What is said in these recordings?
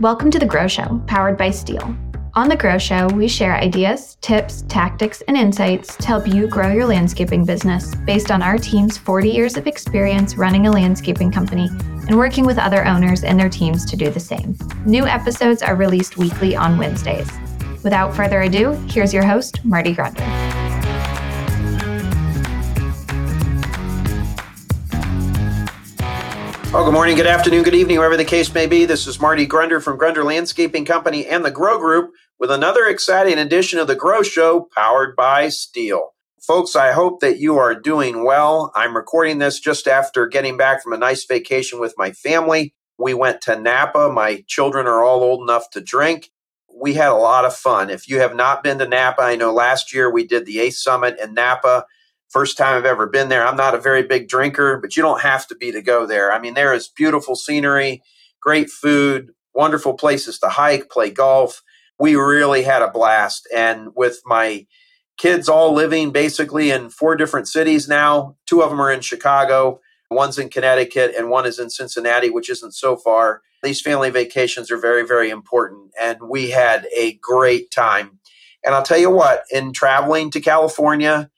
Welcome to The Grow Show, powered by STIHL. On The Grow Show, we share ideas, tips, tactics, and insights to help you grow your landscaping business based on our team's 40 years of experience running a landscaping company and working with other owners and their teams to do the same. New episodes are released weekly on Wednesdays. Without further ado, here's your host, Marty Grunder. Well, good morning, good afternoon, good evening, wherever the case may be. This is Marty Grunder from Grunder Landscaping Company and the Grow Group with another exciting edition of the Grow Show powered by STIHL. Folks, I hope that you are doing well. I'm recording this just after getting back from a nice vacation with my family. We went to Napa. My children are all old enough to drink we had a lot of fun. If you have not been to Napa, I know last year we did the ACE Summit in Napa. First time I've ever been there. I'm not a very big drinker, but you don't have to be to go there. I mean, there is beautiful scenery, great food, wonderful places to hike, play golf. We really had a blast. And with my kids all living basically in four different cities now, two of them are in Chicago, one's in Connecticut, and one is in Cincinnati, which isn't so far these family vacations are very, very important. And we had a great time. And I'll tell you what, in traveling to California,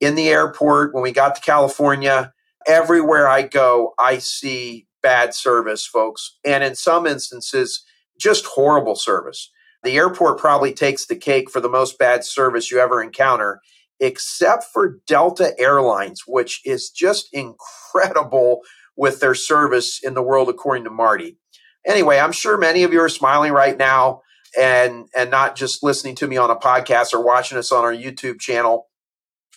in the airport, when we got to California, everywhere I go, I see bad service, folks. And in some instances, just horrible service. The airport probably takes the cake for the most bad service you ever encounter, except for Delta Airlines, which is just incredible with their service in the world, according to Marty anyway, I'm sure many of you are smiling right now and and not just listening to me on a podcast or watching us on our YouTube channel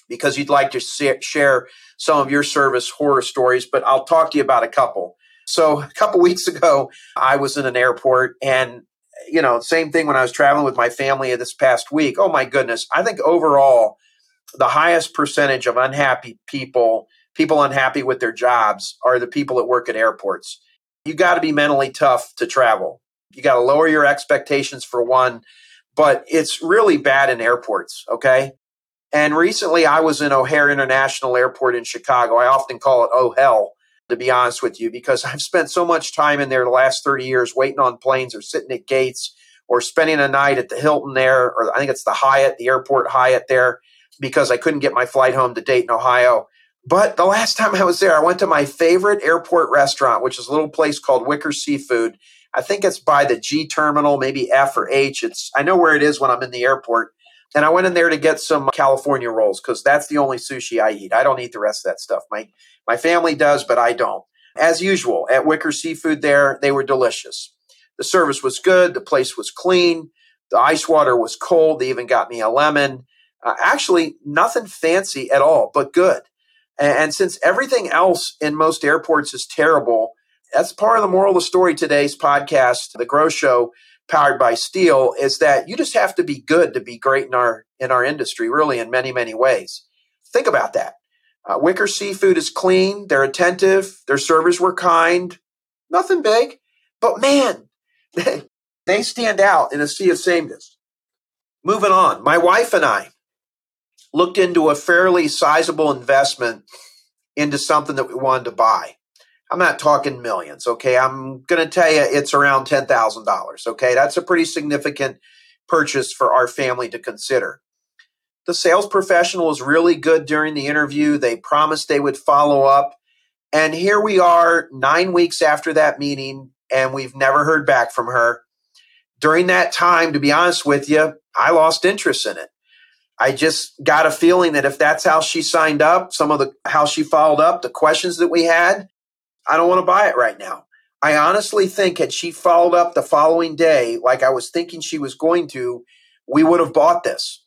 because you'd like to share some of your service horror stories, but I'll talk to you about a couple. So, a couple weeks ago, I was in an airport and you know, same thing when I was traveling with my family this past week. Oh my goodness, I think overall the highest percentage of unhappy people, people unhappy with their jobs are the people that work at airports you got to be mentally tough to travel. You got to lower your expectations for one, but it's really bad in airports, okay? And recently I was in O'Hare International Airport in Chicago. I often call it Oh Hell, to be honest with you, because I've spent so much time in there the last 30 years waiting on planes or sitting at gates or spending a night at the Hilton there, or I think it's the Hyatt, the airport Hyatt there, because I couldn't get my flight home to Dayton, Ohio. But the last time I was there, I went to my favorite airport restaurant, which is a little place called Wicker Seafood. I think it's by the G terminal, maybe F or H. It's I know where it is when I'm in the airport. And I went in there to get some California rolls because that's the only sushi I eat. I don't eat the rest of that stuff. My my family does, but I don't. As usual, at Wicker Seafood there, they were delicious. The service was good, the place was clean, the ice water was cold, they even got me a lemon. Uh, actually, nothing fancy at all, but good. And since everything else in most airports is terrible, that's part of the moral of the story today's podcast, The Grow Show, powered by STIHL is that you just have to be good to be great in our in our industry, really in many, many ways. Think about that. Uh, Wicker Seafood is clean, they're attentive, their servers were kind, nothing big, but man, they, they stand out in a sea of sameness. Moving on, my wife and I, looked into a fairly sizable investment into something that we wanted to buy. I'm not talking millions, okay? I'm going to tell you it's around $10,000, okay? That's a pretty significant purchase for our family to consider. The sales professional was really good during the interview. They promised they would follow up. And here we are, nine weeks after that meeting, and we've never heard back from her. During that time, to be honest with you, I lost interest in it. I just got a feeling that if that's how she signed up, some of the how she followed up, the questions that we had, I don't want to buy it right now. I honestly think had she followed up the following day, like I was thinking she was going to, we would have bought this.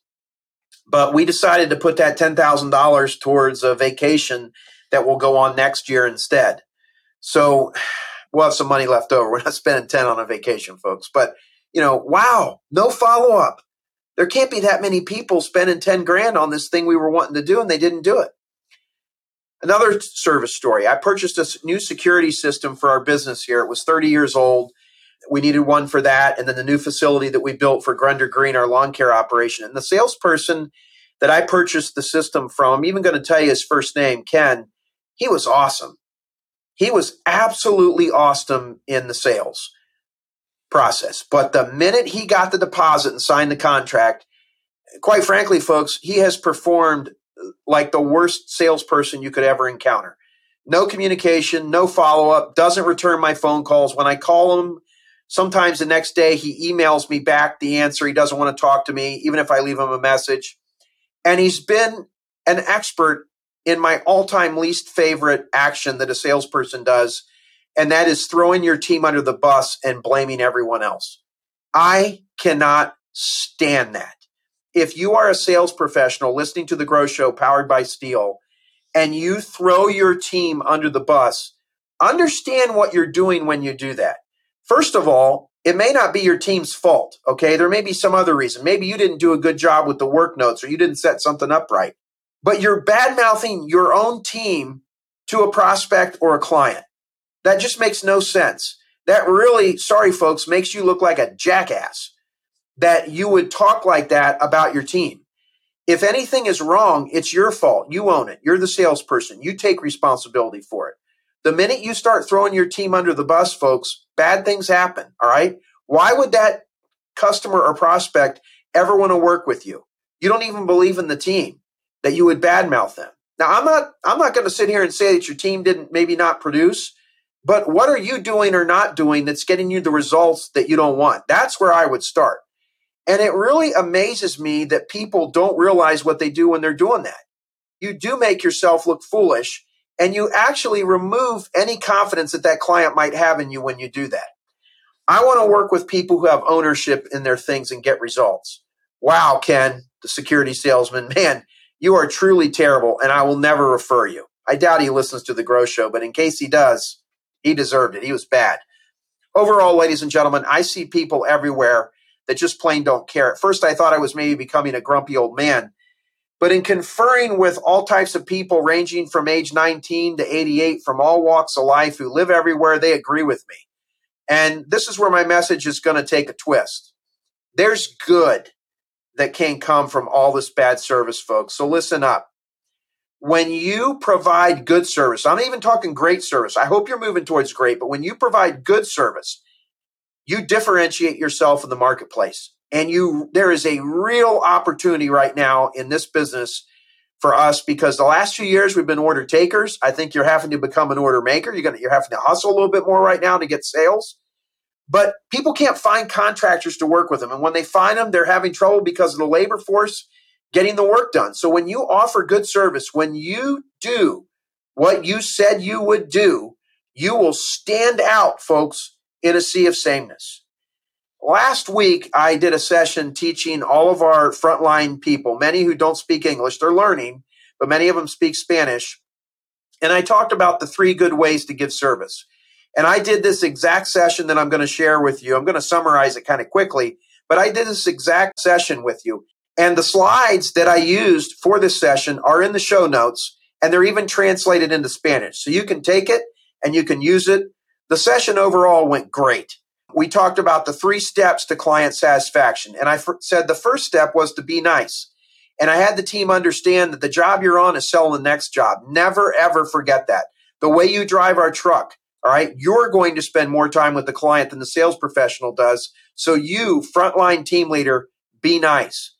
But we decided to put that $10,000 towards a vacation that will go on next year instead. So we'll have some money left over. We're not spending 10 on a vacation, folks. But, you know, wow, no follow up there can't be that many people spending 10 grand on this thing we were wanting to do and they didn't do it. Another service story. I purchased a new security system for our business here. It was 30 years old. We needed one for that. And then the new facility that we built for Grunder Green, our lawn care operation. And the salesperson that I purchased the system from, I'm even going to tell you his first name, Ken, he was awesome. He was absolutely awesome in the sales. process. But the minute he got the deposit and signed the contract, quite frankly, folks, he has performed like the worst salesperson you could ever encounter. No communication, no follow up, doesn't return my phone calls. When I call him, sometimes the next day he emails me back the answer. He doesn't want to talk to me, even if I leave him a message. And he's been an expert in my all time least favorite action that a salesperson does, and that is throwing your team under the bus and blaming everyone else. I cannot stand that. If you are a sales professional listening to the Grow Show powered by STIHL and you throw your team under the bus, understand what you're doing when you do that. First of all, it may not be your team's fault. Okay. There may be some other reason. Maybe you didn't do a good job with the work notes or you didn't set something up right but you're bad mouthing your own team to a prospect or a client. That just makes no sense. That really, sorry folks, makes you look like a jackass that you would talk like that about your team. If anything is wrong, it's your fault. You own it. You're the salesperson. You take responsibility for it. The minute you start throwing your team under the bus, folks, bad things happen. All right. Why would that customer or prospect ever want to work with you? You don't even believe in the team that you would badmouth them. Now, I'm not I'm not going to sit here and say that your team didn't maybe not produce, but what are you doing or not doing that's getting you the results that you don't want? That's where I would start. And it really amazes me that people don't realize what they do when they're doing that. You do make yourself look foolish and you actually remove any confidence that that client might have in you when you do that. I want to work with people who have ownership in their things and get results. Wow, Ken, the security salesman, man, you are truly terrible, and I will never refer you. I doubt he listens to the Grow Show, but in case he does, he deserved it. He was bad. Overall, ladies and gentlemen, I see people everywhere that just plain don't care. At first, I thought I was maybe becoming a grumpy old man. But in conferring with all types of people ranging from age 19 to 88 from all walks of life who live everywhere, they agree with me. And this is where my message is going to take a twist. There's good that can come from all this bad service, folks. So listen up. When you provide good service, I'm not even talking great service. I hope you're moving towards great, but when you provide good service, you differentiate yourself in the marketplace. And you there is a real opportunity right now in this business for us because the last few years we've been order takers. I think you're having to become an order maker. You're gonna you're having to hustle a little bit more right now to get sales. But people can't find contractors to work with them. And when they find them, they're having trouble because of the labor force getting the work done. So when you offer good service, when you do what you said you would do, you will stand out, folks, in a sea of sameness. Last week, I did a session teaching all of our frontline people, many who don't speak English, they're learning, but many of them speak Spanish. And I talked about the three good ways to give service. And I did this exact session that I'm going to share with you. I'm going to summarize it kind of quickly, but I did this exact session with you. And the slides that I used for this session are in the show notes and they're even translated into Spanish. So you can take it and you can use it. The session overall went great. We talked about the three steps to client satisfaction. And I f- said the first step was to be nice. And I had the team understand that the job you're on is selling the next job. Never, ever forget that. The way you drive our truck, all right. You're going to spend more time with the client than the sales professional does. So you, frontline team leader, be nice.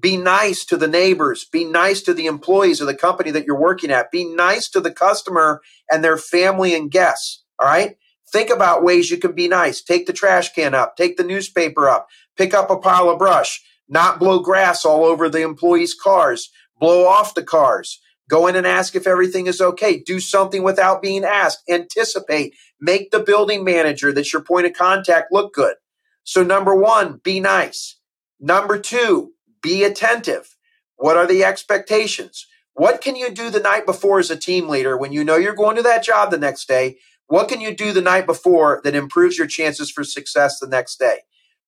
Be nice to the neighbors. Be nice to the employees of the company that you're working at. Be nice to the customer and their family and guests. All right. Think about ways you can be nice. Take the trash can up. Take the newspaper up. Pick up a pile of brush. Not blow grass all over the employees' cars. Blow off the cars. Go in and ask if everything is okay. Do something without being asked. Anticipate. Make the building manager that's your point of contact look good. So, number one, be nice. Number two, be attentive. What are the expectations? What can you do the night before as a team leader when you know you're going to that job the next day? What can you do the night before that improves your chances for success the next day?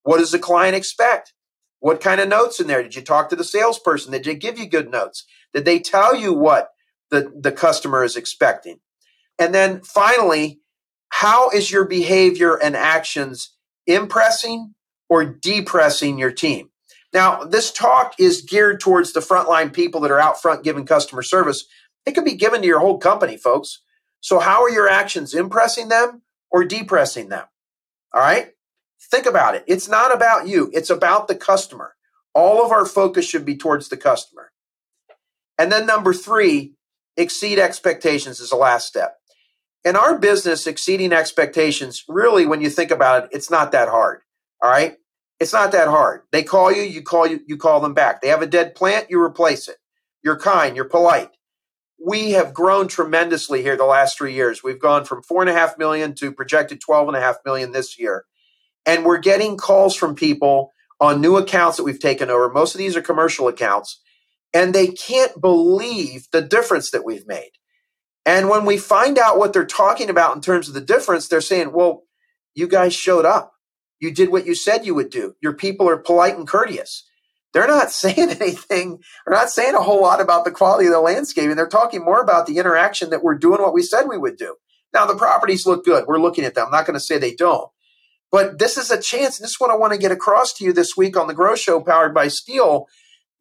What does the client expect? What kind of notes in there? Did you talk to the salesperson? Did they give you good notes? Did they tell you what the, the customer is expecting? And then finally, how is your behavior and actions impressing or depressing your team? Now, this talk is geared towards the frontline people that are out front giving customer service. It could be given to your whole company, folks. So, how are your actions impressing them or depressing them? All right. Think about it. It's not about you, it's about the customer. All of our focus should be towards the customer. And then number three, exceed expectations is the last step. In our business, exceeding expectations, really, when you think about it, it's not that hard. All right. It's not that hard. They call you, you call you, you call them back. They have a dead plant, you replace it. You're kind, you're polite. We have grown tremendously here the last three years. We've gone from four and a half million to projected 12 and a half million this year. And we're getting calls from people on new accounts that we've taken over. Most of these are commercial accounts, and they can't believe the difference that we've made. And when we find out what they're talking about in terms of the difference, they're saying, well, you guys showed up. You did what you said you would do. Your people are polite and courteous. They're not saying anything, they're not saying a whole lot about the quality of the landscaping. They're talking more about the interaction that we're doing what we said we would do. Now, the properties look good. We're looking at them. I'm not going to say they don't. But this is a chance. And this is what I want to get across to you this week on the Grow Show powered by STIHL.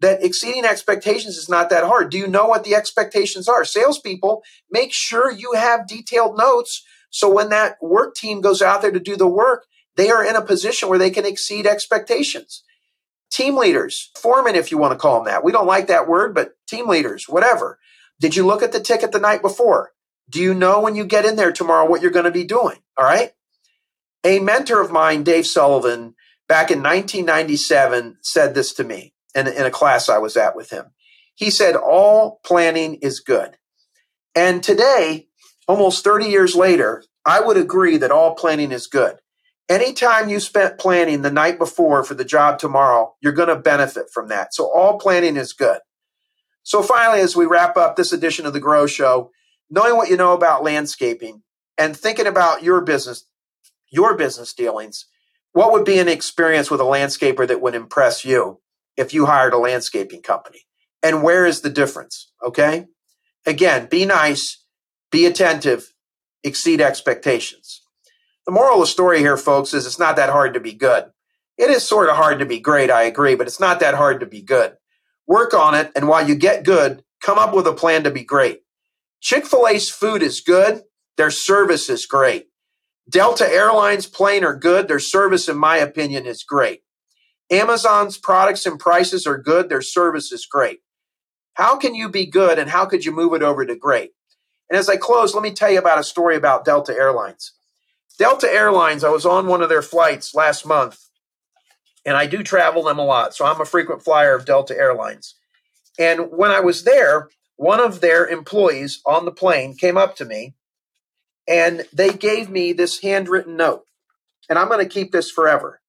that exceeding expectations is not that hard. Do you know what the expectations are? Salespeople, make sure you have detailed notes so when that work team goes out there to do the work, they are in a position where they can exceed expectations. Team leaders, foreman, if you want to call them that. We don't like that word, but team leaders, whatever. Did you look at the ticket the night before? Do you know when you get in there tomorrow what you're going to be doing? All right. A mentor of mine, Dave Sullivan, back in 1997, said this to me in, in a class I was at with him. He said, All planning is good. And today, almost 30 years later, I would agree that all planning is good. Anytime you spent planning the night before for the job tomorrow, you're going to benefit from that. So all planning is good. So finally, as we wrap up this edition of the Grow Show, knowing what you know about landscaping and thinking about your business, your business dealings, what would be an experience with a landscaper that would impress you if you hired a landscaping company? And where is the difference? Okay. Again, be nice, be attentive, exceed expectations. The moral of the story here, folks, is it's not that hard to be good. It is sort of hard to be great, I agree, but it's not that hard to be good. Work on it, and while you get good, come up with a plan to be great. Chick fil A's food is good, their service is great. Delta Airlines plane are good, their service, in my opinion, is great. Amazon's products and prices are good, their service is great. How can you be good and how could you move it over to great? And as I close, let me tell you about a story about Delta Airlines. Delta Airlines, I was on one of their flights last month, and I do travel them a lot. So I'm a frequent flyer of Delta Airlines. And when I was there, one of their employees on the plane came up to me and they gave me this handwritten note. And I'm going to keep this forever.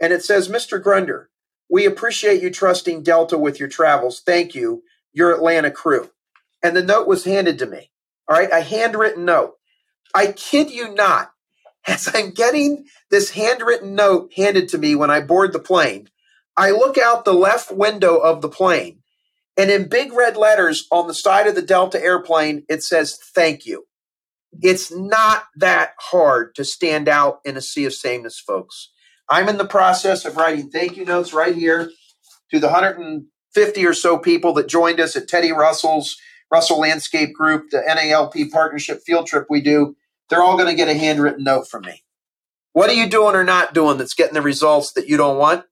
And it says, Mr. Grunder, we appreciate you trusting Delta with your travels. Thank you, your Atlanta crew. And the note was handed to me. All right, a handwritten note. I kid you not as I'm getting this handwritten note handed to me when I board the plane, I look out the left window of the plane, and in big red letters on the side of the Delta airplane, it says, Thank you. It's not that hard to stand out in a sea of sameness, folks. I'm in the process of writing thank you notes right here to the 150 or so people that joined us at Teddy Russell's Russell Landscape Group, the NALP partnership field trip we do they're all going to get a handwritten note from me. What are you doing or not doing that's getting the results that you don't want?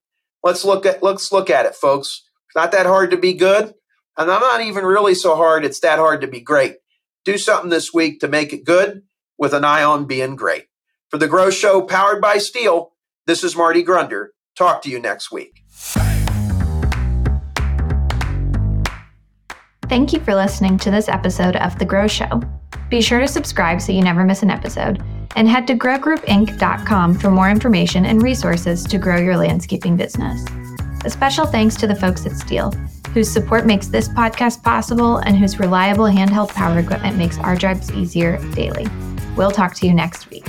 Let's look at let's look at it, folks. It's not that hard to be good, and I'm not even really so hard. It's that hard to be great. Do something this week to make it good with an eye on being great. For the Grow Show, powered by STIHL, this is Marty Grunder. Talk to you next week. Thank you for listening to this episode of The Grow Show. Be sure to subscribe so you never miss an episode, and head to growgroupinc.com for more information and resources to grow your landscaping business. A special thanks to the folks at STIHL, whose support makes this podcast possible and whose reliable handheld power equipment makes our jobs easier daily. We'll talk to you next week.